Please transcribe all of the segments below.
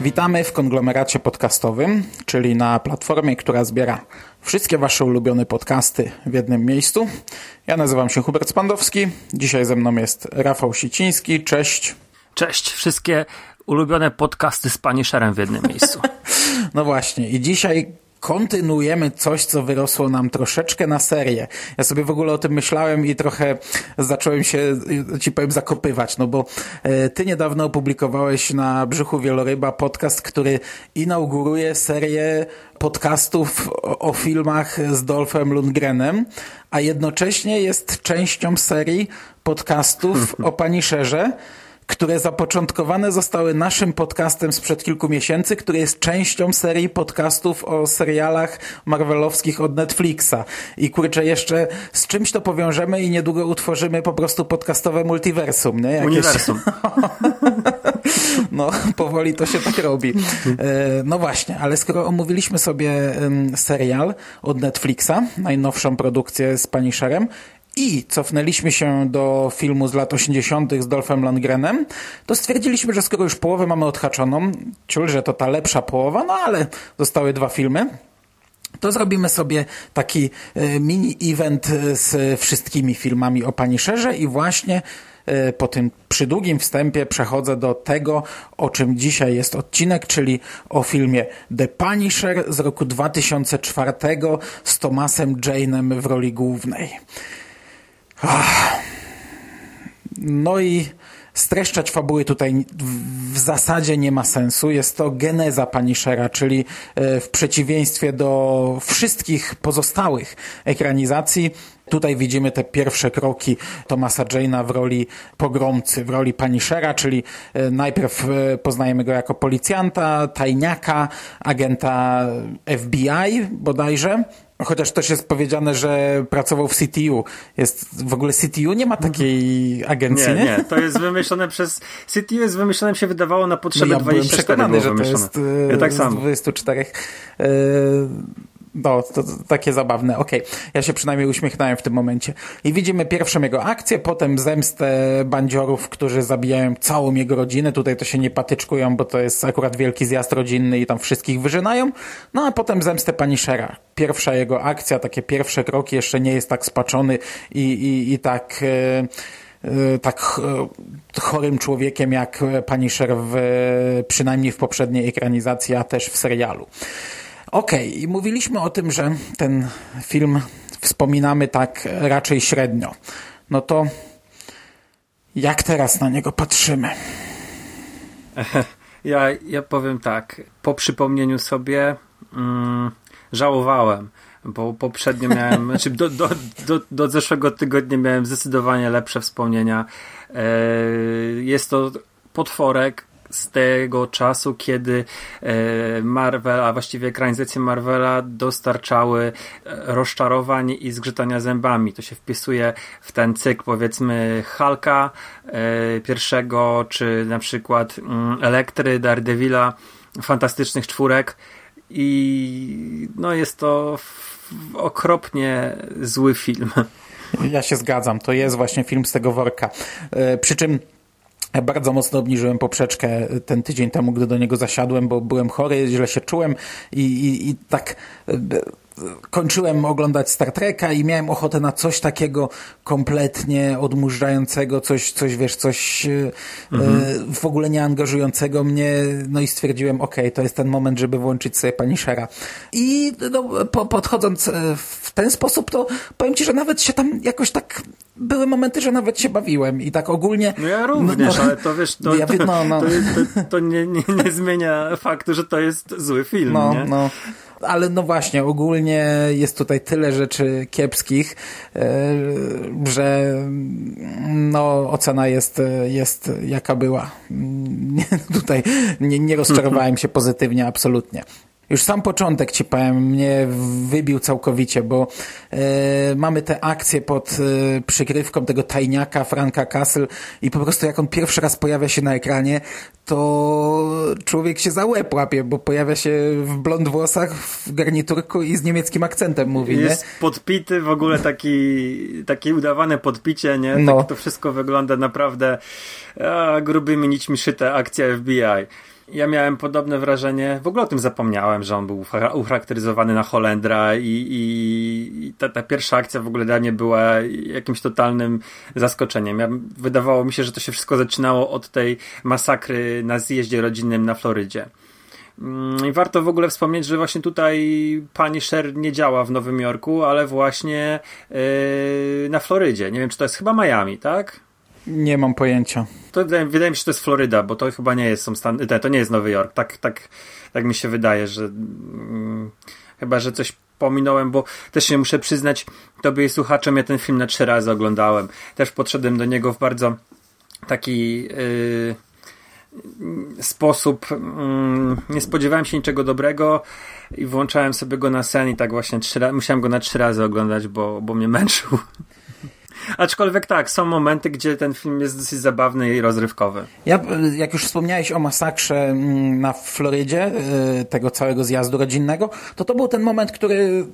Witamy w konglomeracie podcastowym, czyli na platformie, która zbiera wszystkie Wasze ulubione podcasty w jednym miejscu. Ja nazywam się Hubert Spandowski. Dzisiaj ze mną jest Rafał Siciński. Cześć. Cześć. Wszystkie ulubione podcasty z Punisherem w jednym miejscu. No właśnie. I dzisiaj kontynuujemy coś, co wyrosło nam troszeczkę na serię. Ja sobie w ogóle o tym myślałem i trochę zacząłem się, ci powiem, zakopywać, no bo e, ty niedawno opublikowałeś na Brzuchu Wieloryba podcast, który inauguruje serię podcastów o, o filmach z Dolphem Lundgrenem, a jednocześnie jest częścią serii podcastów o Punisherze, które zapoczątkowane zostały naszym podcastem sprzed kilku miesięcy, który jest częścią serii podcastów o serialach marvelowskich od Netflixa. I kurczę, jeszcze z czymś to powiążemy i niedługo utworzymy po prostu podcastowe multiversum, nie? Jakieś... Uniwersum. no, powoli to się tak robi. No właśnie, ale skoro omówiliśmy sobie serial od Netflixa, najnowszą produkcję z Punisherem, i cofnęliśmy się do filmu z lat 80. z Dolphem Lundgrenem, to stwierdziliśmy, że skoro już połowę mamy odhaczoną, ciul, że to ta lepsza połowa, no ale zostały dwa filmy, to zrobimy sobie taki mini event z wszystkimi filmami o Punisherze i właśnie po tym przydługim wstępie przechodzę do tego, o czym dzisiaj jest odcinek, czyli o filmie The Punisher z roku 2004 z Thomasem Jane'em w roli głównej. No i streszczać fabuły tutaj w zasadzie nie ma sensu. Jest to geneza Punishera, czyli w przeciwieństwie do wszystkich pozostałych ekranizacji, Tutaj widzimy te pierwsze kroki Thomasa Jane'a w roli pogromcy, w roli Punishera, czyli najpierw poznajemy go jako policjanta, tajniaka, agenta FBI bodajże, Chociaż też jest powiedziane, że pracował w CTU. Jest w ogóle CTU nie ma takiej agencji, nie? Nie, nie. To jest wymyślone przez CTU jest wymyślone, się wydawało na potrzeby no ja 24 przekonany, że to jest ja tak samo. z 24. No, to, to takie zabawne. Okej, okay. ja się przynajmniej uśmiechnąłem w tym momencie. I widzimy pierwszą jego akcję, potem zemstę bandziorów, którzy zabijają całą jego rodzinę. Tutaj to się nie patyczkują, bo to jest akurat wielki zjazd rodzinny i tam wszystkich wyżynają. No a potem zemstę Punishera. Pierwsza jego akcja, takie pierwsze kroki, jeszcze nie jest tak spaczony i, i, i tak... Yy, tak chorym człowiekiem jak Punisher w, przynajmniej w poprzedniej ekranizacji, a też w serialu. Okej, okay. i mówiliśmy o tym, że ten film wspominamy tak raczej średnio. No to jak teraz na niego patrzymy? Ja, ja powiem tak, po przypomnieniu sobie mm, żałowałem, bo poprzednio miałem, znaczy do, do, do, do zeszłego tygodnia miałem zdecydowanie lepsze wspomnienia. Jest to potworek, z tego czasu, kiedy e, Marvel, a właściwie ekranizacje Marvela dostarczały e, rozczarowań i zgrzytania zębami. To się wpisuje w ten cykl, powiedzmy, Hulka e, pierwszego, czy na przykład mm, Elektry, Daredevila, fantastycznych czwórek i no jest to okropnie zły film. Ja się zgadzam, to jest właśnie film z tego worka. Przy czym ja bardzo mocno obniżyłem poprzeczkę ten tydzień temu, gdy do niego zasiadłem, bo byłem chory, źle się czułem i, i, i tak e, kończyłem oglądać Star Treka i miałem ochotę na coś takiego kompletnie odmurzającego, coś, coś wiesz, coś e, mhm. w ogóle nie angażującego mnie, no i stwierdziłem, ok, to jest ten moment, żeby włączyć sobie Punishera. I no, po, podchodząc w ten sposób, to powiem Ci, że nawet się tam jakoś tak były momenty, że nawet się bawiłem i tak ogólnie... No ja również, no, ale to wiesz, to, ja, no, no. to, to, to nie, nie, nie, zmienia faktu, że to jest zły film, no, nie? No. Ale no właśnie, ogólnie jest tutaj tyle rzeczy kiepskich, e, że no ocena jest, jest jaka była. nie, tutaj nie, nie rozczarowałem się pozytywnie, absolutnie. Już sam początek ci powiem, mnie wybił całkowicie, bo e, mamy te akcje pod e, przykrywką tego tajniaka Franka Castle i po prostu jak on pierwszy raz pojawia się na ekranie, to człowiek się za łeb łapie, bo pojawia się w blond włosach, w garniturku i z niemieckim akcentem mówi, Jest nie? podpity, w ogóle taki, takie udawane podpicie, nie? No. Tak to wszystko wygląda naprawdę a, grubymi nićmi szyte akcja FBI. Ja miałem podobne wrażenie, w ogóle o tym zapomniałem, że on był ucha- ucharakteryzowany na Holendra i, i, i ta, ta pierwsza akcja w ogóle dla mnie była jakimś totalnym zaskoczeniem. Ja, wydawało mi się, że to się wszystko zaczynało od tej masakry na zjeździe rodzinnym na Florydzie. Mm, I warto w ogóle wspomnieć, że właśnie tutaj pani Sher nie działa w Nowym Jorku, ale właśnie yy, na Florydzie. Nie wiem, czy to jest chyba Miami, tak? Nie mam pojęcia. To wydaje, mi się, że to jest Floryda, bo to chyba nie jest są Stan, to nie jest Nowy Jork. Tak, tak, tak mi się wydaje, że mm, chyba, że coś pominąłem, bo też się muszę przyznać tobie i słuchaczom, ja ten film na trzy razy oglądałem. Też podszedłem do niego w bardzo taki yy, sposób mm, nie spodziewałem się niczego dobrego i włączałem sobie go na sen i tak właśnie trzy, ra- musiałem go na trzy razy oglądać, bo, bo mnie męczył. Aczkolwiek tak, są momenty, gdzie ten film jest dosyć zabawny i rozrywkowy. Ja, jak już wspomniałeś o masakrze mm, na Florydzie, y, tego całego zjazdu rodzinnego, to to był ten moment, który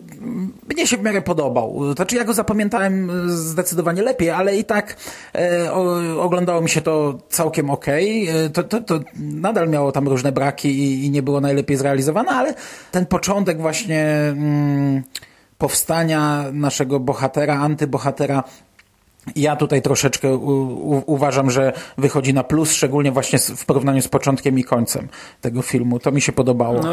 mnie się w miarę podobał. Znaczy ja go zapamiętałem y, zdecydowanie lepiej, ale i tak e, oglądało mi się to całkiem okej. Okay. To, to, to nadal miało tam różne braki i, i nie było najlepiej zrealizowane, ale ten początek właśnie mm, powstania naszego bohatera, antybohatera ja tutaj troszeczkę uważam, że wychodzi na plus, szczególnie właśnie w porównaniu z początkiem i końcem tego filmu. To mi się podobało. No,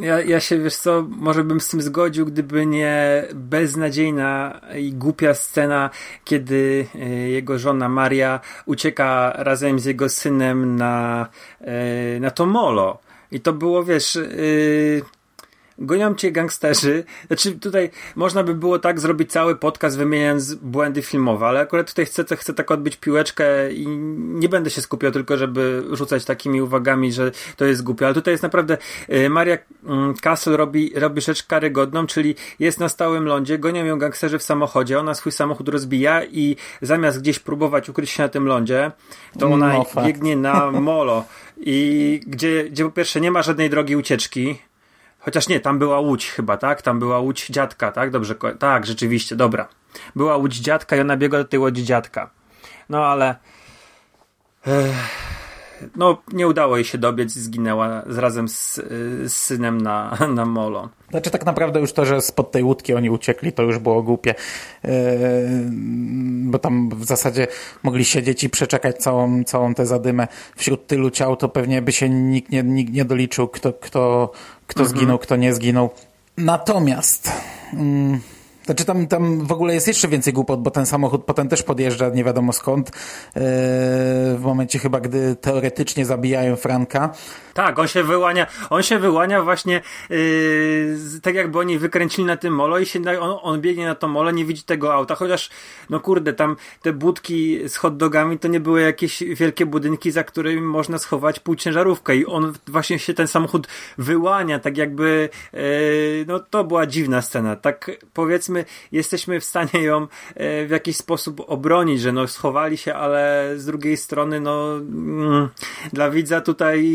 ja, ja się, wiesz co, może bym z tym zgodził, gdyby nie beznadziejna i głupia scena, kiedy e, jego żona Maria ucieka razem z jego synem na, e, na to molo. I to było, wiesz... E, gonią cię gangsterzy. Znaczy tutaj można by było tak zrobić cały podcast wymieniając błędy filmowe, ale akurat tutaj chcę, chcę tak odbyć piłeczkę i nie będę się skupiał tylko, żeby rzucać takimi uwagami, że to jest głupie, ale tutaj jest naprawdę y, Maria mm, Castle robi, robi rzecz karygodną, czyli jest na stałym lądzie, gonią ją gangsterzy w samochodzie, ona swój samochód rozbija i zamiast gdzieś próbować ukryć się na tym lądzie, to ona No, biegnie na molo. I gdzie, gdzie po pierwsze nie ma żadnej drogi ucieczki, Chociaż nie, tam była łódź chyba, tak? Tam była łódź dziadka, tak? Dobrze, tak, rzeczywiście, dobra. Była łódź dziadka i ona biegła do tej łodzi dziadka. No ale... Ech, no, nie udało jej się dobiec i zginęła z, razem z, z synem na, na molo. Znaczy tak naprawdę już to, że spod tej łódki oni uciekli, to już było głupie. Yy, bo tam w zasadzie mogli siedzieć i przeczekać całą, całą tę zadymę. Wśród tylu ciał to pewnie by się nikt nie, nikt nie doliczył, kto, kto, kto zginął, kto nie zginął. Natomiast... Mm, znaczy tam, tam w ogóle jest jeszcze więcej głupot, bo ten samochód potem też podjeżdża nie wiadomo skąd. Yy, w momencie chyba, gdy teoretycznie zabijają Franka. Tak, on się wyłania, on się wyłania właśnie yy, tak jakby oni wykręcili na tym molo i się, on, on biegnie na to molo, nie widzi tego auta, chociaż no kurde, tam te budki z hot dogami to nie były jakieś wielkie budynki, za którymi można schować półciężarówkę i on właśnie się ten samochód wyłania, tak jakby yy, no to była dziwna scena, tak powiedzmy jesteśmy w stanie ją yy, w jakiś sposób obronić, że no schowali się, ale z drugiej strony no mm, dla widza tutaj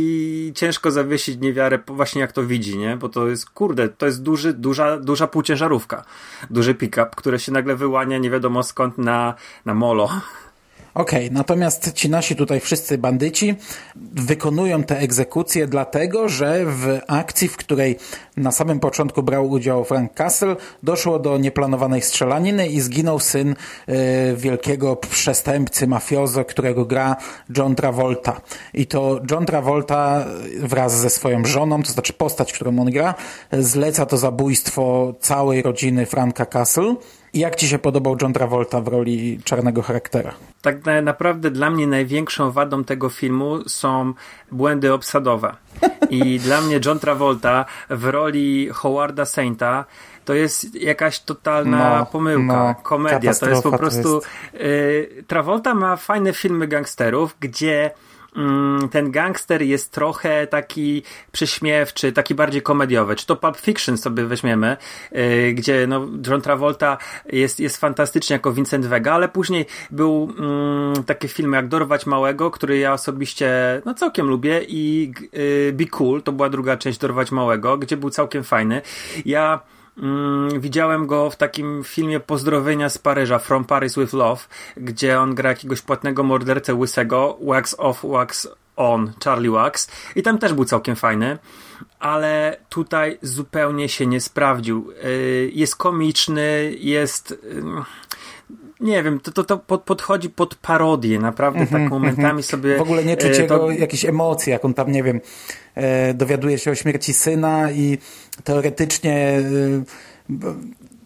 ciężko zawiesić niewiarę właśnie jak to widzi, nie? Bo to jest, kurde, to jest duży, duża, duża półciężarówka. Duży pick-up, które się nagle wyłania nie wiadomo skąd na, na molo. Okej, natomiast ci nasi tutaj wszyscy bandyci wykonują te egzekucje dlatego, że w akcji, w której na samym początku brał udział Frank Castle, doszło do nieplanowanej strzelaniny i zginął syn e, wielkiego przestępcy mafiozo, którego gra John Travolta. I to John Travolta wraz ze swoją żoną, to znaczy postać, którą on gra, zleca to zabójstwo całej rodziny Franka Castle. Jak ci się podobał John Travolta w roli czarnego charaktera? Tak na, naprawdę dla mnie największą wadą tego filmu są błędy obsadowe. I dla mnie John Travolta w roli Howarda Sainta to jest jakaś totalna No, pomyłka, no, komedia. To jest po prostu. Y, Travolta ma fajne filmy gangsterów, gdzie ten gangster jest trochę taki przyśmiewczy, taki bardziej komediowy. Czy to Pulp Fiction sobie weźmiemy, yy, gdzie no, John Travolta jest, jest fantastycznie jako Vincent Vega, ale później był mm, takie filmy jak Dorwać Małego, który ja osobiście no, całkiem lubię i yy, Be Cool, to była druga część Dorwać Małego, gdzie był całkiem fajny. Ja Mm, widziałem go w takim filmie Pozdrowienia z Paryża, From Paris with Love, gdzie on gra jakiegoś płatnego mordercę łysego, Wax Off, Wax On, Charlie Wax. I tam też był całkiem fajny, ale tutaj zupełnie się nie sprawdził. Y, jest komiczny, jest y, nie wiem, to, to, to pod, podchodzi pod parodię, naprawdę mm -hmm, tak momentami mm -hmm. sobie... W ogóle nie czuć e, to... jego jakichś emocji, jak on tam, nie wiem, e, dowiaduje się o śmierci syna i teoretycznie e,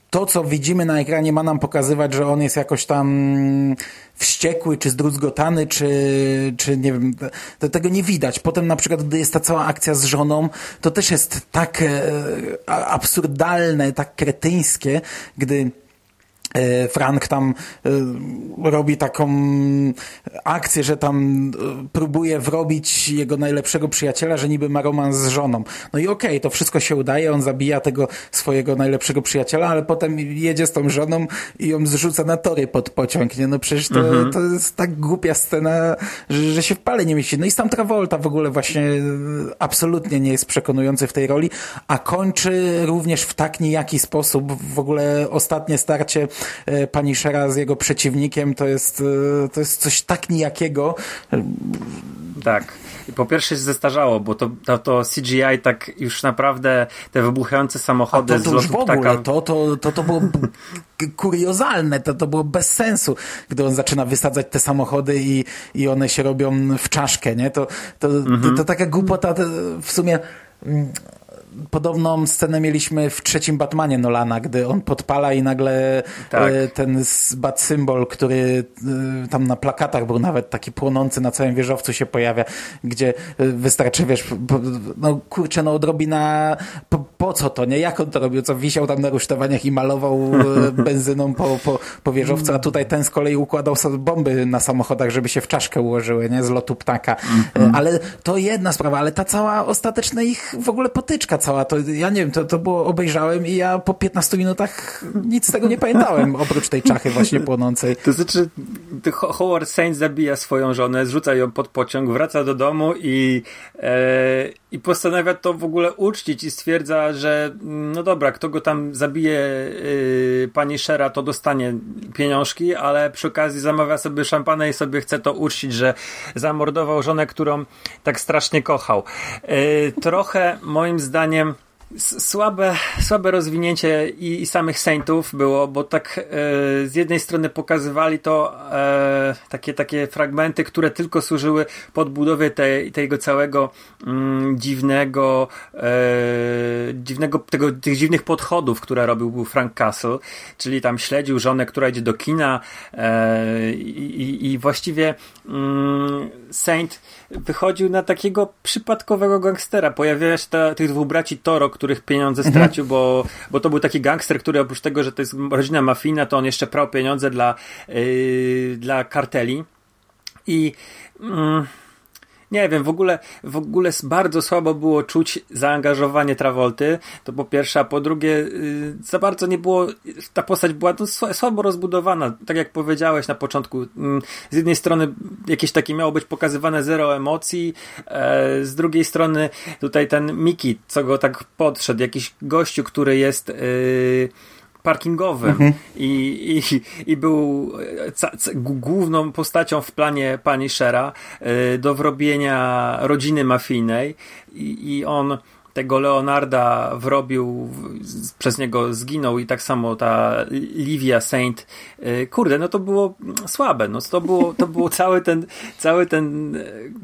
to, co widzimy na ekranie ma nam pokazywać, że on jest jakoś tam wściekły, czy zdruzgotany, czy, czy nie wiem, to, tego nie widać. Potem na przykład, gdy jest ta cała akcja z żoną, to też jest tak e, absurdalne, tak kretyńskie, gdy E, Frank tam e, robi taką akcję, że tam e, próbuje wrobić jego najlepszego przyjaciela, że niby ma romans z żoną. No i okej, okay, to wszystko się udaje, on zabija tego swojego najlepszego przyjaciela, ale potem jedzie z tą żoną i ją zrzuca na tory pod pociąg, nie? No przecież to, mhm. to jest tak głupia scena, że, że się w pale nie mieści. No i sam Travolta w ogóle właśnie absolutnie nie jest przekonujący w tej roli, a kończy również w tak nijaki sposób. W ogóle ostatnie starcie E, pani Shera z jego przeciwnikiem to jest, e, to jest coś tak nijakiego. Tak. Po pierwsze się zestarzało, bo to, to, to CGI tak już naprawdę te wybuchające samochody A to, to z już w ogóle, ptaka... to, to, to, to było kuriozalne, to, to było bez sensu, gdy on zaczyna wysadzać te samochody i, i one się robią w czaszkę, nie? To, to, mhm. to, to taka głupota w sumie mm, podobną scenę mieliśmy w trzecim Batmanie Nolana, gdy on podpala i nagle tak. E, ten bat symbol, który e, tam na plakatach był nawet taki płonący na całym wieżowcu się pojawia, gdzie e, wystarczy, wiesz, no kurczę, no odrobina po, po co to, nie? Jak on to robił? Co wisiał tam na rusztowaniach i malował benzyną po, po, po wieżowcu, a tutaj ten z kolei układał bomby na samochodach, żeby się w czaszkę ułożyły, nie? Z lotu ptaka. Mhm. Ale to jedna sprawa, ale ta cała ostateczna ich w ogóle potyczka cała, to ja nie wiem, to, to było, obejrzałem i ja po 15 minutach nic z tego nie pamiętałem, oprócz tej czachy właśnie płonącej. To znaczy, Howard Saint zabija swoją żonę, zrzuca ją pod pociąg, wraca do domu i, e, i postanawia to w ogóle uczcić i stwierdza, że no dobra, kto go tam zabije e, pani Shera, to dostanie pieniążki, ale przy okazji zamawia sobie szampana i sobie chce to uczcić, że zamordował żonę, którą tak strasznie kochał. E, trochę moim zdaniem Słabe, słabe rozwinięcie i, i samych Saintów było, bo tak e, z jednej strony pokazywali to e, takie, takie fragmenty, które tylko służyły podbudowie tego całego mm, dziwnego, e, dziwnego tego, tych dziwnych podchodów, które robił Frank Castle, czyli tam śledził żonę, która idzie do kina e, i, i, właściwie mm, Saint wychodził na takiego przypadkowego gangstera. Pojawiała się ta, tych dwóch braci Toro, których pieniądze mhm. stracił, bo, bo to był taki gangster, który oprócz tego, że to jest rodzina mafijna, to on jeszcze prał pieniądze dla, yy, dla karteli. I. Yy, nie wiem, w ogóle, w ogóle bardzo słabo było czuć zaangażowanie Travolty, to po pierwsze, a po drugie, yy, za bardzo nie było, ta postać była no, słabo rozbudowana, tak jak powiedziałeś na początku. Yy, z jednej strony jakieś takie miało być pokazywane zero emocji, yy, z drugiej strony tutaj ten Miki, co go tak podszedł, jakiś gościu, który jest yy, parkingowym mhm. i, i, i był ca, ca, główną postacią w planie pani Shera y, do wrobienia rodziny mafijnej i, i on tego Leonarda wrobił, przez niego zginął i tak samo ta Livia Saint. Y, kurde, no to było słabe. No to było, to było cały ten, cały ten,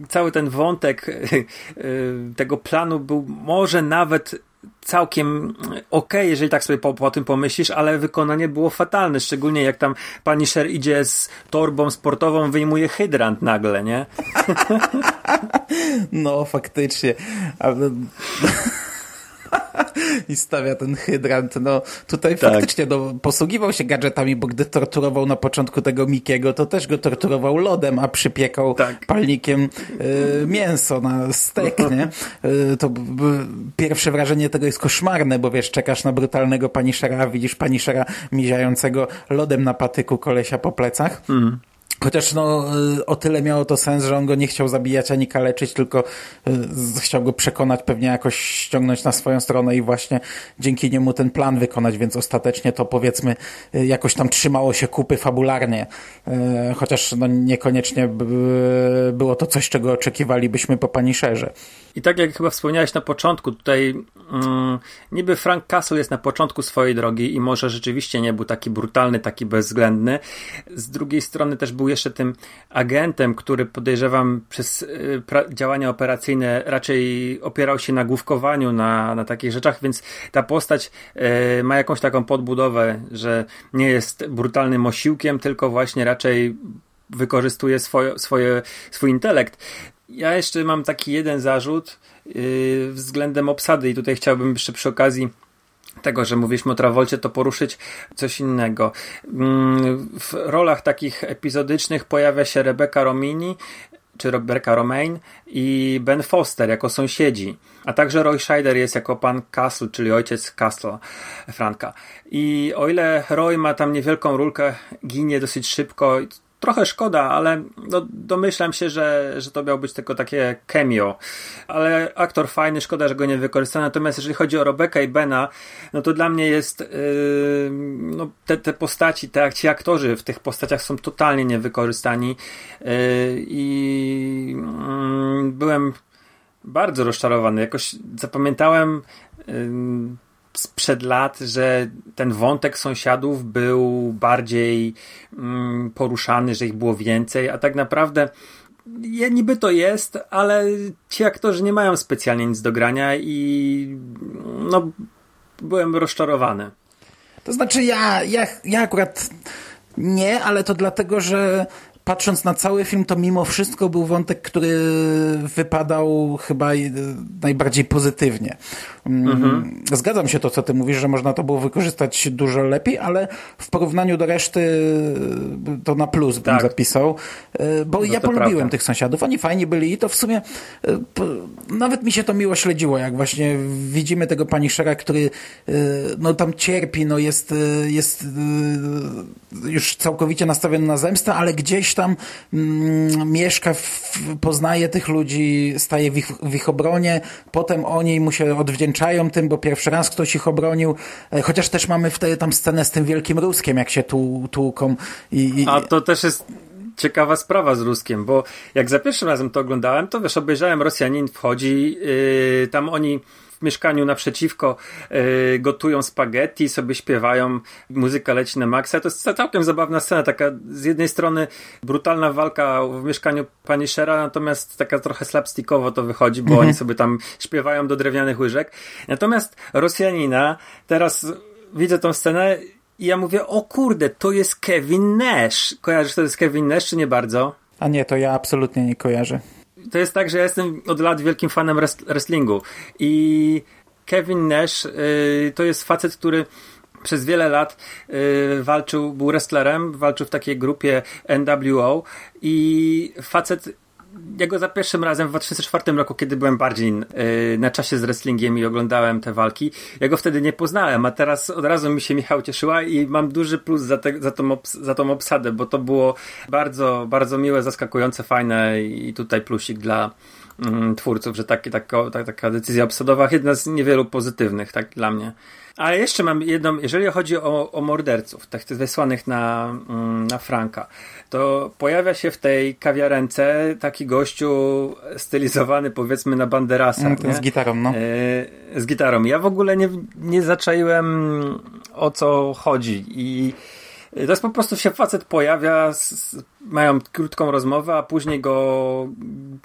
cały ten wątek tego planu był może nawet całkiem ok, jeżeli tak sobie po, po, tym pomyślisz, ale wykonanie było fatalne, szczególnie jak tam pani Sher idzie z torbą sportową, wyjmuje hydrant nagle, nie? No, faktycznie. I stawia ten hydrant. No tutaj Tak. faktycznie no, posługiwał się gadżetami, bo gdy torturował na początku tego Mikiego, to też go torturował lodem, a przypiekał Tak. palnikiem y, mięso na stek, nie? Y, to pierwsze wrażenie tego jest koszmarne, bo wiesz, czekasz na brutalnego paniszera, a widzisz paniszera miziającego lodem na patyku kolesia po plecach. Chociaż no, y, o tyle miało to sens, że on go nie chciał zabijać ani kaleczyć, tylko y, chciał go przekonać, pewnie jakoś ściągnąć na swoją stronę i właśnie dzięki niemu ten plan wykonać, więc ostatecznie to powiedzmy y, jakoś tam trzymało się kupy fabularnie. Chociaż no, niekoniecznie było to coś, czego oczekiwalibyśmy po Punisherze. I tak jak chyba wspomniałeś na początku, tutaj mm, niby Frank Castle jest na początku swojej drogi i może rzeczywiście nie był taki brutalny, taki bezwzględny. Z drugiej strony też był jeszcze tym agentem, który podejrzewam przez y, działania operacyjne raczej opierał się na główkowaniu, na, na takich rzeczach, więc ta postać y, ma jakąś taką podbudowę, że nie jest brutalnym osiłkiem, tylko właśnie raczej wykorzystuje swoje, swoje, swój intelekt. Ja jeszcze mam taki jeden zarzut yy, względem obsady i tutaj chciałbym jeszcze przy okazji tego, że mówiliśmy o Travolcie, to poruszyć coś innego. Mm, W rolach takich epizodycznych pojawia się Rebecca Romini, czy Rebecca Romaine i Ben Foster jako sąsiedzi, a także Roy Scheider jest jako pan Castle, czyli ojciec Castle, Franka. I o ile Roy ma tam niewielką rulkę, ginie dosyć szybko, trochę szkoda, ale no, domyślam się, że, że to miało być tylko takie cameo. Ale aktor fajny, szkoda, że go nie wykorzystano. Natomiast jeżeli chodzi o Rebekę i Bena, no to dla mnie jest yy, no, te, te postaci, te, ci aktorzy w tych postaciach są totalnie niewykorzystani yy, i yy, byłem bardzo rozczarowany. Jakoś zapamiętałem yy, sprzed lat, że ten wątek sąsiadów był bardziej mm, poruszany, że ich było więcej, a tak naprawdę ja, niby to jest, ale ci aktorzy nie mają specjalnie nic do grania i no byłem rozczarowany. To znaczy ja, ja, ja akurat nie, ale to dlatego, że patrząc na cały film, to mimo wszystko był wątek, który wypadał chyba e, najbardziej pozytywnie. Mm, Zgadzam się to, co ty mówisz, że można to było wykorzystać dużo lepiej, ale w porównaniu do reszty e, to na plus bym Tak. zapisał, e, bo ja to polubiłem prawda. tych sąsiadów, oni fajni byli i to w sumie nawet mi się to miło śledziło, jak właśnie widzimy tego Punishera, który e, no tam cierpi, no jest, jest już całkowicie nastawiony na zemstę, ale gdzieś tam mm, mieszka, w, poznaje tych ludzi, staje w ich, w ich obronie, potem oni mu się odwdzięczają tym, bo pierwszy raz ktoś ich obronił, e, chociaż też mamy wtedy tam scenę z tym wielkim Ruskiem, jak się tu, tłuką i, i A to też jest ciekawa sprawa z Ruskiem, bo jak za pierwszym razem to oglądałem, to wiesz, obejrzałem Rosjanin wchodzi, yy, tam oni mieszkaniu naprzeciwko yy, gotują spaghetti, sobie śpiewają, muzyka leci na maksa. To jest całkiem zabawna scena, taka z jednej strony brutalna walka w mieszkaniu pani Shera, natomiast taka trochę slapstickowo to wychodzi, bo oni sobie tam śpiewają do drewnianych łyżek. Natomiast Rosjanina, teraz widzę tą scenę i ja mówię, o kurde, to jest Kevin Nash. Kojarzysz, to jest Kevin Nash, czy nie bardzo? A nie, to ja absolutnie nie kojarzę. To jest tak, że ja jestem od lat wielkim fanem wrest- wrestlingu. I Kevin Nash y, to jest facet, który przez wiele lat y, walczył, był wrestlerem, walczył w takiej grupie NWO i facet ja go za pierwszym razem w 2004 roku, kiedy byłem bardziej yy, na czasie z wrestlingiem i oglądałem te walki, ja go wtedy nie poznałem, a teraz od razu mi się Michał cieszyła i mam duży plus za, te, za, tą, obs- za tą obsadę, bo to było bardzo, bardzo miłe, zaskakujące, fajne i tutaj plusik dla mm, twórców, że taki, tako, tak, taka decyzja obsadowa, jedna z niewielu pozytywnych, tak dla mnie. Ale jeszcze mam jedną, jeżeli chodzi o, o morderców, tak wysłanych na, mm, na Franka, to pojawia się w tej kawiarence taki gościu stylizowany powiedzmy na Banderasa. Mm, z gitarą, no. E, z gitarą. Ja w ogóle nie, nie zaczaiłem o co chodzi i to jest po prostu się facet pojawia, z, mają krótką rozmowę, a później go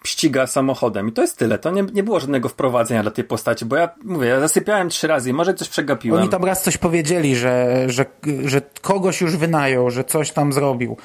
ściga samochodem. I to jest tyle. To nie, nie było żadnego wprowadzenia dla tej postaci, bo ja mówię, ja zasypiałem trzy razy i może coś przegapiłem. Oni tam raz coś powiedzieli, że, że, że kogoś już wynajął, że coś tam zrobił.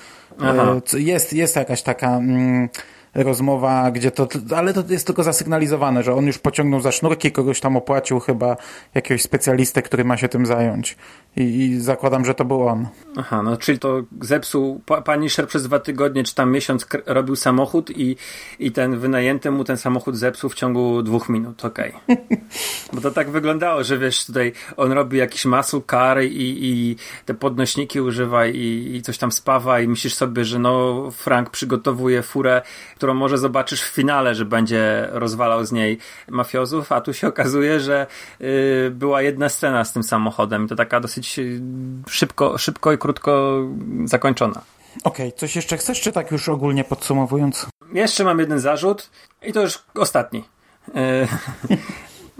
Aha. E, Jest, jest jakaś taka mm, rozmowa, gdzie to, ale to jest tylko zasygnalizowane, że on już pociągnął za sznurki, kogoś tam opłacił chyba jakiegoś specjalistę, który ma się tym zająć. I, i zakładam, że to był on. Aha, no czyli to zepsuł pa, pani Sher przez dwa tygodnie, czy tam miesiąc robił samochód i, i ten wynajęty mu ten samochód zepsuł w ciągu dwóch minut, okej. Okay. Bo to tak wyglądało, że wiesz, tutaj on robi jakiś muscle car i, i te podnośniki używa i, i coś tam spawa i myślisz sobie, że no Frank przygotowuje furę, którą może zobaczysz w finale, że będzie rozwalał z niej mafiozów, a tu się okazuje, że y, była jedna scena z tym samochodem i to taka dosyć y, szybko, szybko i krótko zakończona. Okej, okay, coś jeszcze chcesz, czy tak już ogólnie podsumowując? Jeszcze mam jeden zarzut i to już ostatni. Y,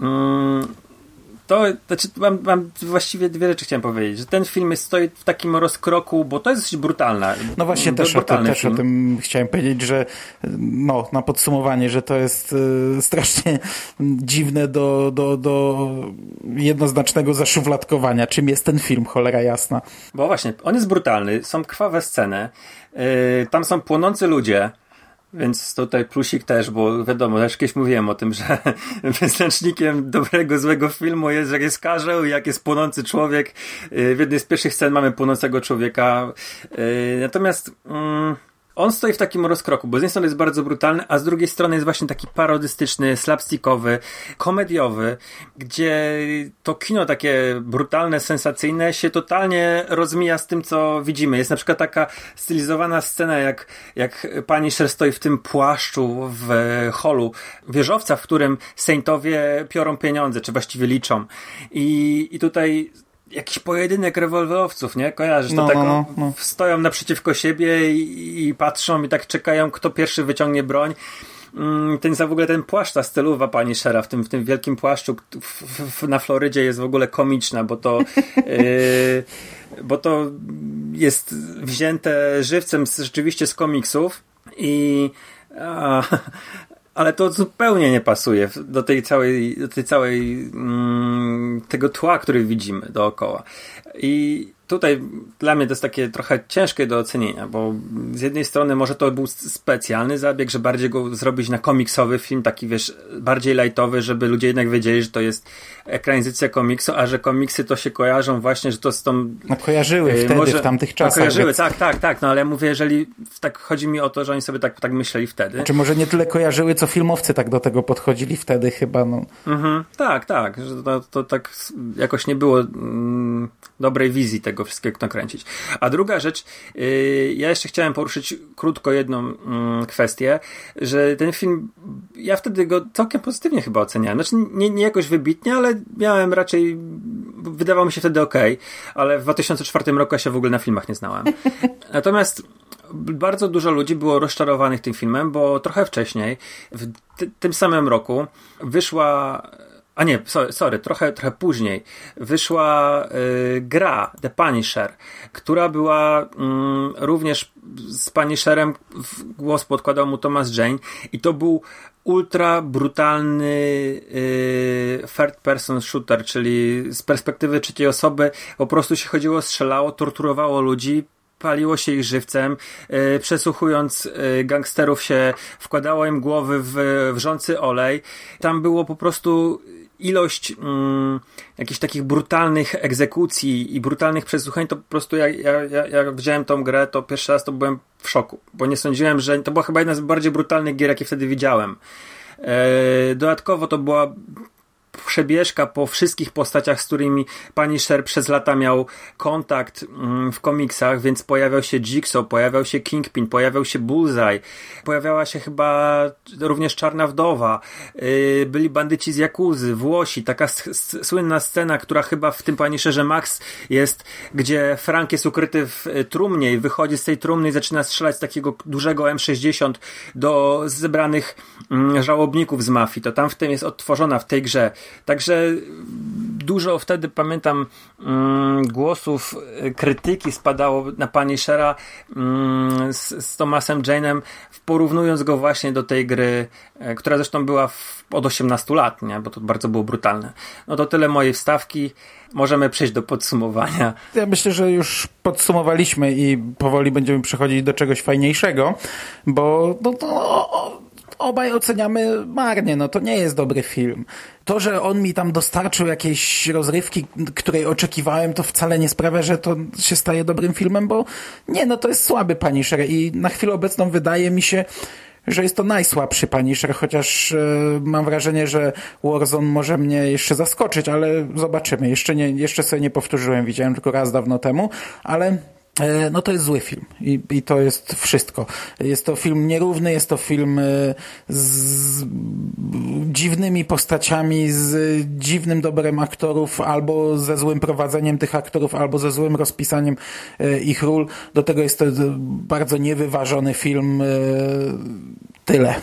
mm, to znaczy, mam, mam, właściwie dwie rzeczy chciałem powiedzieć, że ten film jest, stoi w takim rozkroku, bo to jest dość brutalne. No właśnie też, o tym, też o tym chciałem powiedzieć, że no, na podsumowanie, że to jest y, strasznie dziwne do, do, do jednoznacznego zaszufladkowania. Czym jest ten film, cholera jasna. Bo właśnie, on jest brutalny, są krwawe sceny, yy, tam są płonący ludzie, więc tutaj plusik też, bo wiadomo, też kiedyś mówiłem o tym, że wyznacznikiem dobrego, złego filmu jest, jak jest karzeł, jak jest płonący człowiek. Y, w jednej z pierwszych scen mamy płonącego człowieka. Y, natomiast... Mm, on stoi w takim rozkroku, bo z jednej strony jest bardzo brutalny, a z drugiej strony jest właśnie taki parodystyczny, slapstickowy, komediowy, gdzie to kino takie brutalne, sensacyjne się totalnie rozmija z tym, co widzimy. Jest na przykład taka stylizowana scena, jak, jak pani Sher stoi w tym płaszczu w holu wieżowca, w którym Saintowie piorą pieniądze, czy właściwie liczą. I, i tutaj jakiś pojedynek rewolwerowców, nie? Kojarzysz? To no, tak no, no, no. stoją naprzeciwko siebie i, i, patrzą i tak czekają, kto pierwszy wyciągnie broń. Mm, ten, w ogóle ten płaszcz, ta stylowa pani Shera w tym, w tym wielkim płaszczu w, w, na Florydzie jest w ogóle komiczna, bo to yy, bo to jest wzięte żywcem z, rzeczywiście z komiksów i a, ale to zupełnie nie pasuje do tej całej, do tej całej mm, tego tła, który widzimy dookoła. I tutaj dla mnie to jest takie trochę ciężkie do ocenienia, bo z jednej strony może to był specjalny zabieg, że bardziej go zrobić na komiksowy film, taki wiesz, bardziej lightowy, żeby ludzie jednak wiedzieli, że to jest ekranizacja komiksu, a że komiksy to się kojarzą właśnie, że to z tą... No kojarzyły yy, wtedy, może, w tamtych czasach. No, kojarzyły, więc... tak, tak, tak, no ale ja mówię, jeżeli tak chodzi mi o to, że oni sobie tak, tak myśleli wtedy. Znaczy może nie tyle kojarzyły, co filmowcy tak do tego podchodzili wtedy chyba, no. Mhm, tak, tak, że to, to tak jakoś nie było mm, dobrej wizji tego wszystkiego nakręcić. A druga rzecz, yy, ja jeszcze chciałem poruszyć krótko jedną yy, kwestię, że ten film, ja wtedy go całkiem pozytywnie chyba oceniałem. Znaczy nie, nie jakoś wybitnie, ale miałem raczej, wydawało mi się wtedy ok, ale w 2004 roku ja się w ogóle na filmach nie znałem. Natomiast bardzo dużo ludzi było rozczarowanych tym filmem, bo trochę wcześniej, w tym samym roku, wyszła a nie, sorry, sorry trochę, trochę później wyszła y, gra The Punisher, która była y, również z Punisherem głos podkładał mu Thomas Jane i to był ultra brutalny y, third person shooter, czyli z perspektywy trzeciej osoby po prostu się chodziło, strzelało, torturowało ludzi, paliło się ich żywcem, yy, przesłuchując yy, gangsterów się wkładało im głowy w wrzący olej. Tam było po prostu ilość mm, jakichś takich brutalnych egzekucji i brutalnych przesłuchań, to po prostu jak ja, ja, jak widziałem tą grę, to pierwszy raz to byłem w szoku, bo nie sądziłem, że to była chyba jedna z bardziej brutalnych gier, jakie wtedy widziałem. E, dodatkowo to była przebieżka po wszystkich postaciach, z którymi pani Sher przez lata miał kontakt mm, w komiksach, więc pojawiał się Jigsaw, pojawiał się Kingpin, pojawiał się Bullseye, pojawiała się chyba również Czarna Wdowa, y, byli bandyci z Jakuzy, Włosi, taka słynna scena, która chyba w tym pani Sherze Max jest, gdzie Frank jest ukryty w y, trumnie i wychodzi z tej trumny i zaczyna strzelać z takiego dużego M60 do zebranych mm, żałobników z mafii. To tam w tym jest odtworzona w tej grze Także dużo wtedy pamiętam mm, głosów y, krytyki spadało na pani Shera mm, z, z Thomasem Jane'em, porównując go właśnie do tej gry, e, która zresztą była w, od 18 lat, nie? bo to bardzo było brutalne. No to tyle mojej wstawki. Możemy przejść do podsumowania. Ja myślę, że już podsumowaliśmy i powoli będziemy przechodzić do czegoś fajniejszego, bo no, to obaj oceniamy marnie, no to nie jest dobry film. To, że on mi tam dostarczył jakiejś rozrywki, której oczekiwałem, to wcale nie sprawia, że to się staje dobrym filmem, bo nie, no to jest słaby Punisher i na chwilę obecną wydaje mi się, że jest to najsłabszy Punisher, chociaż e, mam wrażenie, że Warzone może mnie jeszcze zaskoczyć, ale zobaczymy. Jeszcze, nie, jeszcze sobie nie powtórzyłem, widziałem tylko raz dawno temu, ale no to jest zły film I, i to jest wszystko. Jest to film nierówny, jest to film e, z dziwnymi postaciami, z dziwnym dobrem aktorów, albo ze złym prowadzeniem tych aktorów, albo ze złym rozpisaniem e, ich ról. Do tego jest to bardzo niewyważony film. Tyle.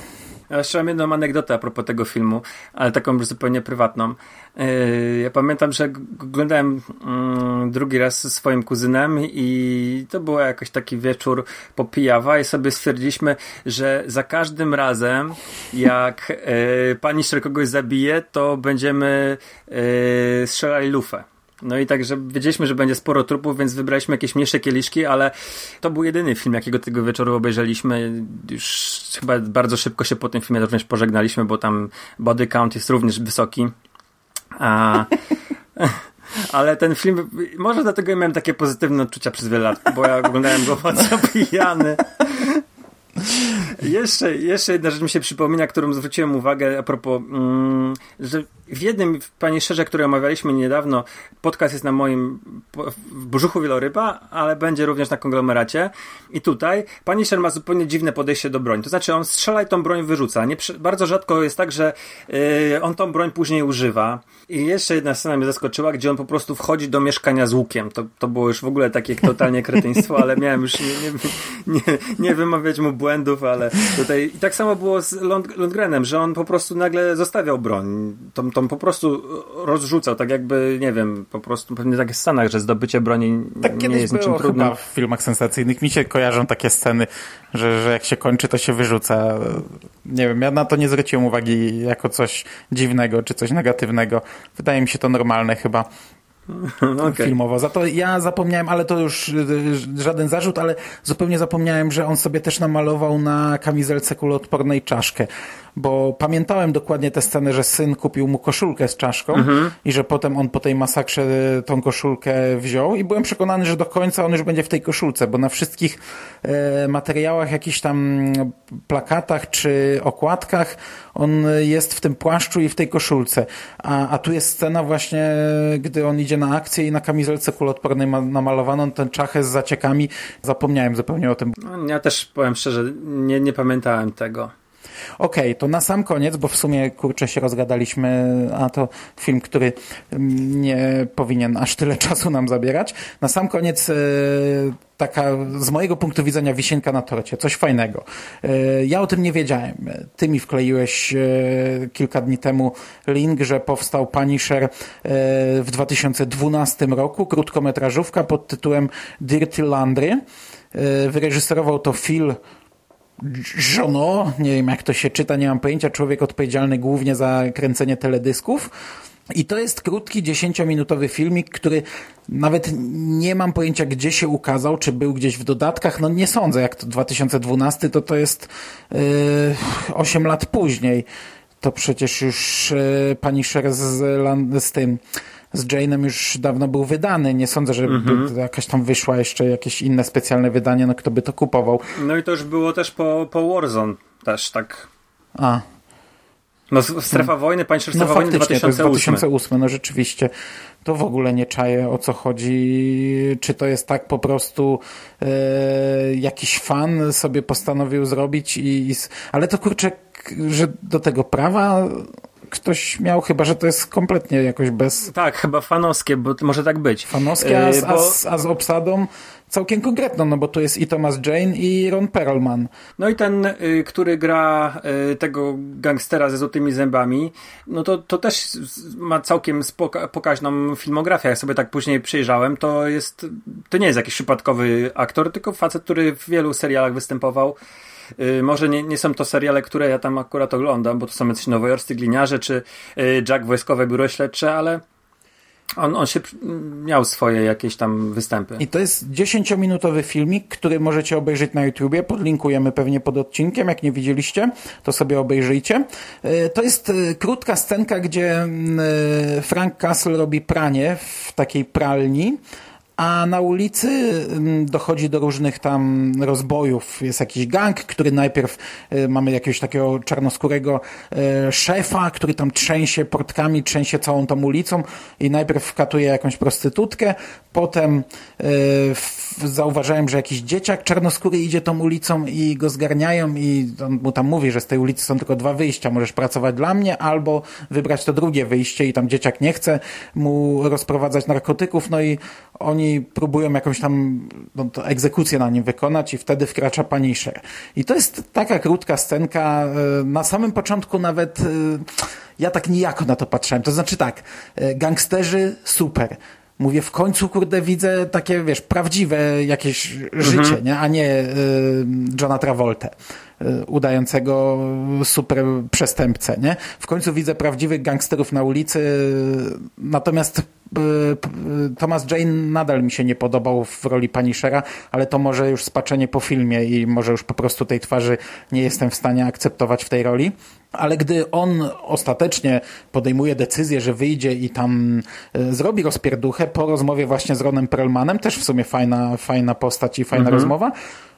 Ja jeszcze mam jedną anegdotę a propos tego filmu, ale taką zupełnie prywatną. Yy, ja pamiętam, że oglądałem mm, drugi raz ze swoim kuzynem i to był jakiś taki wieczór po pijawa i sobie stwierdziliśmy, że za każdym razem jak yy, pani kogoś zabije, to będziemy yy, strzelali lufę. No i także wiedzieliśmy, że będzie sporo trupów, więc wybraliśmy jakieś mniejsze kieliszki, ale to był jedyny film, jakiego tego wieczoru obejrzeliśmy. Już chyba bardzo szybko się po tym filmie również pożegnaliśmy, bo tam body count jest również wysoki. A... Ale ten film, może dlatego miałem takie pozytywne odczucia przez wiele lat, bo ja oglądałem go mocno pijany. Jeszcze, jeszcze jedna rzecz mi się przypomina, którą zwróciłem uwagę a propos, mm, że w jednym, panie Szerze, który omawialiśmy niedawno, podcast jest na moim w brzuchu wieloryba, ale będzie również na konglomeracie. I tutaj pani Szer ma zupełnie dziwne podejście do broni. To znaczy, on strzela i tą broń wyrzuca. Nie, bardzo rzadko jest tak, że yy, on tą broń później używa. I jeszcze jedna scena mnie zaskoczyła, gdzie on po prostu wchodzi do mieszkania z łukiem. To, to było już w ogóle takie totalnie kretyństwo, ale miałem już nie, nie, nie, nie wymawiać mu błędów, ale tutaj. I tak samo było z Lund Lundgrenem, że on po prostu nagle zostawiał broń. Tą, tą po prostu rozrzucał, tak jakby, nie wiem, po prostu pewnie tak w Stanach, że zdobycie broni tak nie jest niczym trudnym. Chyba w filmach sensacyjnych mi się kojarzą takie sceny, że, że jak się kończy, to się wyrzuca. Nie wiem, ja na to nie zwróciłem uwagi jako coś dziwnego czy coś negatywnego. Wydaje mi się to normalne chyba. Okay. filmowo. Za to ja zapomniałem, ale to już y, y, żaden zarzut, ale zupełnie zapomniałem, że on sobie też namalował na kamizelce kuloodpornej czaszkę bo pamiętałem dokładnie tę scenę, że syn kupił mu koszulkę z czaszką mhm. i że potem on po tej masakrze tą koszulkę wziął i byłem przekonany, że do końca on już będzie w tej koszulce, bo na wszystkich materiałach, jakichś tam plakatach czy okładkach on jest w tym płaszczu i w tej koszulce. A, a tu jest scena właśnie, gdy on idzie na akcję i na kamizelce kuloodpornej ma namalowano ten czachę z zaciekami. Zapomniałem zupełnie o tym. No, ja też powiem szczerze, nie, nie pamiętałem tego. Okej, okay, to na sam koniec, bo w sumie kurczę się rozgadaliśmy, a to film, który nie powinien aż tyle czasu nam zabierać. Na sam koniec e, taka z mojego punktu widzenia wisienka na torcie, coś fajnego. E, ja o tym nie wiedziałem. Ty mi wkleiłeś e, kilka dni temu link, że powstał Punisher w 2012 roku, krótkometrażówka pod tytułem Dirty Landry. Wyreżyserował to Phil Żono, nie wiem jak to się czyta, nie mam pojęcia, człowiek odpowiedzialny głównie za kręcenie teledysków. I to jest krótki, dziesięciominutowy filmik, który nawet nie mam pojęcia, gdzie się ukazał, czy był gdzieś w dodatkach. No nie sądzę, jak to 2012, to to jest yy, 8 lat później. To przecież już yy, pani Sher z, z tym z Jane'em już dawno był wydany. Nie sądzę, żeby mhm. jakaś tam wyszła jeszcze jakieś inne specjalne wydanie, no kto by to kupował. No i to już było też po, po Warzone też tak. A. No Strefa Wojny, Państwo Strefa no, Wojny 2008. 2008, no rzeczywiście. To w ogóle nie czaję o co chodzi. Czy to jest tak po prostu e, jakiś fan sobie postanowił zrobić i, i ale to kurczę, że do tego prawa ktoś miał, chyba że to jest kompletnie jakoś bez Tak, chyba fanowskie, bo to może tak być. fanowskie, a, z- Yy, a, bo- z- a z obsadą całkiem konkretną, no bo tu jest i Thomas Jane i Ron Perlman. No i ten, y, który gra y, tego gangstera ze złotymi zębami, no to, to też ma całkiem spoka- pokaźną filmografię. Jak sobie tak później przyjrzałem, to jest, to nie jest jakiś przypadkowy aktor, tylko facet, który w wielu serialach występował. Y, Może nie, nie są to seriale, które ja tam akurat oglądam, bo to są jacyś nowojorscy gliniarze, czy y, Jack Wojskowe Biuro Śledcze, ale on, on się miał swoje jakieś tam występy. I to jest 10-minutowy filmik, który możecie obejrzeć na YouTubie. Podlinkujemy pewnie pod odcinkiem. Jak nie widzieliście, to sobie obejrzyjcie. E, To jest krótka scenka, gdzie mm, Frank Castle robi pranie w takiej pralni. A na ulicy mm, dochodzi do różnych tam rozbojów. Jest jakiś gang, który najpierw e, mamy jakiegoś takiego czarnoskórego e, szefa, który tam trzęsie portkami, trzęsie całą tą ulicą i najpierw wkatuje jakąś prostytutkę, potem w- zauważyłem, że jakiś dzieciak czarnoskóry idzie tą ulicą i go zgarniają i on mu tam mówi, że z tej ulicy są tylko dwa wyjścia, możesz pracować dla mnie albo wybrać to drugie wyjście i tam dzieciak nie chce mu rozprowadzać narkotyków, no i oni próbują jakąś tam no, egzekucję na nim wykonać i wtedy wkracza Punisher. I to jest taka krótka scenka, e, na samym początku nawet e, ja tak nijako na to patrzyłem. To znaczy tak, e, gangsterzy super. Mówię, w końcu, kurde, widzę takie, wiesz, prawdziwe jakieś życie, nie? A nie y, Johna Travolta, udającego super przestępcę, nie? W końcu widzę prawdziwych gangsterów na ulicy, natomiast y, y, Thomas Jane nadal mi się nie podobał w roli Punishera, ale to może już spaczenie po filmie i może już po prostu tej twarzy nie jestem w stanie akceptować w tej roli. Ale gdy on ostatecznie podejmuje decyzję, że wyjdzie i tam y, zrobi rozpierduchę po rozmowie właśnie z Ronem Perlmanem, też w sumie fajna, fajna postać i fajna rozmowa,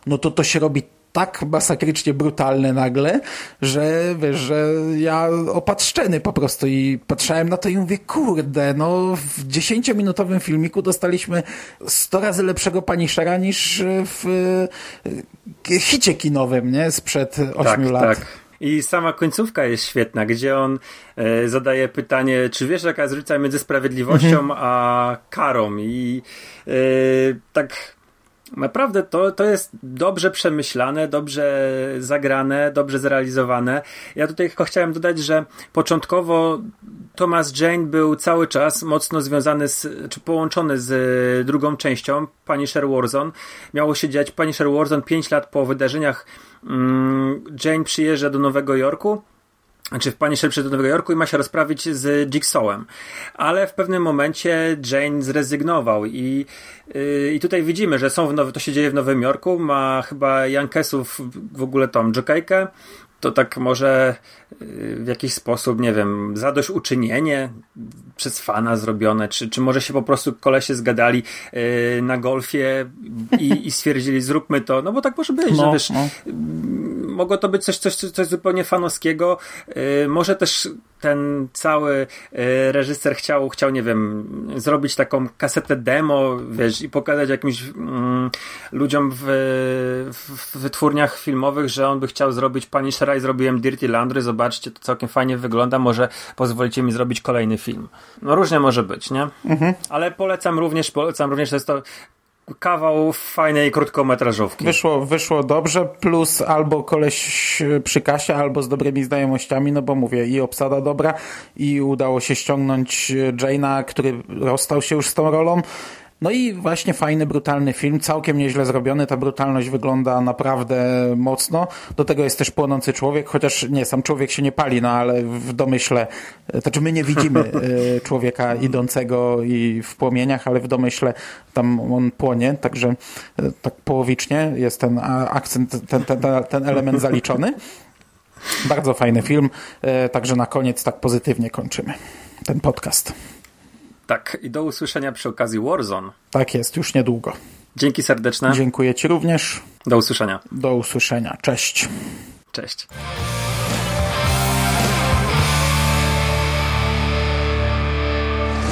no to to się robi tak masakrycznie brutalne nagle, że wiesz, że ja opatrzczeny po prostu i patrzałem na to i mówię, kurde, no w 10-minutowym filmiku dostaliśmy 100 razy lepszego Punishera niż w y, hicie kinowym, nie? Sprzed 8 tak, lat. Tak. I sama końcówka jest świetna, gdzie on e, zadaje pytanie, czy wiesz jaka jest różnica między sprawiedliwością Mhm. a karą? I e, tak naprawdę to, to jest dobrze przemyślane, dobrze zagrane, dobrze zrealizowane. Ja tutaj tylko chciałem dodać, że początkowo Thomas Jane był cały czas mocno związany z, czy połączony z e, drugą częścią, Punisher Warzone. Miało się dziać Punisher Warzone 5 lat po wydarzeniach mm, Jane przyjeżdża do Nowego Jorku, znaczy w Punisher przyjeżdża do Nowego Jorku i ma się rozprawić z Jigsawem. Ale w pewnym momencie Jane zrezygnował i, yy, i tutaj widzimy, że są w nowy, to się dzieje w Nowym Jorku, ma chyba Yankesów w ogóle tą Jokejkę, to tak może yy, w jakiś sposób, nie wiem, zadośćuczynienie przez fana zrobione, czy, czy może się po prostu kolesie zgadali yy, na golfie i, i stwierdzili, zróbmy to, no bo tak może być, że No, wiesz, no. mogło to być coś, coś, coś zupełnie fanowskiego. Yy, może też ten cały reżyser chciał, chciał, nie wiem, zrobić taką kasetę demo, wiesz, i pokazać jakimś mm, ludziom w, w, w wytwórniach filmowych, że on by chciał zrobić Punishera i zrobiłem Dirty Landry, zobaczcie, to całkiem fajnie wygląda, może pozwolicie mi zrobić kolejny film. No różnie może być, nie? Ale polecam również, polecam również, to jest to kawał fajnej krótkometrażówki. Wyszło, wyszło dobrze, plus albo koleś przy kasie, albo z dobrymi znajomościami, no bo mówię, i obsada dobra, i udało się ściągnąć Jane'a, który rozstał się już z tą rolą. No i właśnie fajny, brutalny film, całkiem nieźle zrobiony, ta brutalność wygląda naprawdę mocno. Do tego jest też płonący człowiek, chociaż nie, sam człowiek się nie pali, no ale w domyśle, to znaczy my nie widzimy e, człowieka idącego i w płomieniach, ale w domyśle tam on płonie, także e, tak połowicznie jest ten akcent, ten, ten, ten, element zaliczony. Bardzo fajny film, e, także na koniec tak pozytywnie kończymy ten podcast. Tak, i do usłyszenia przy okazji Warzone. Tak jest, już niedługo. Dzięki serdeczne. Dziękuję Ci również. Do usłyszenia. Do usłyszenia. Cześć. Cześć.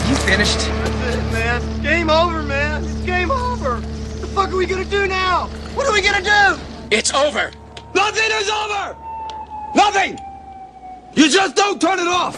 You finished? That's it, man. It's game over, man. It's game over. What the fuck are we gonna do now? What are we gonna do? It's over. Nothing is over! Nothing! You just don't turn it off!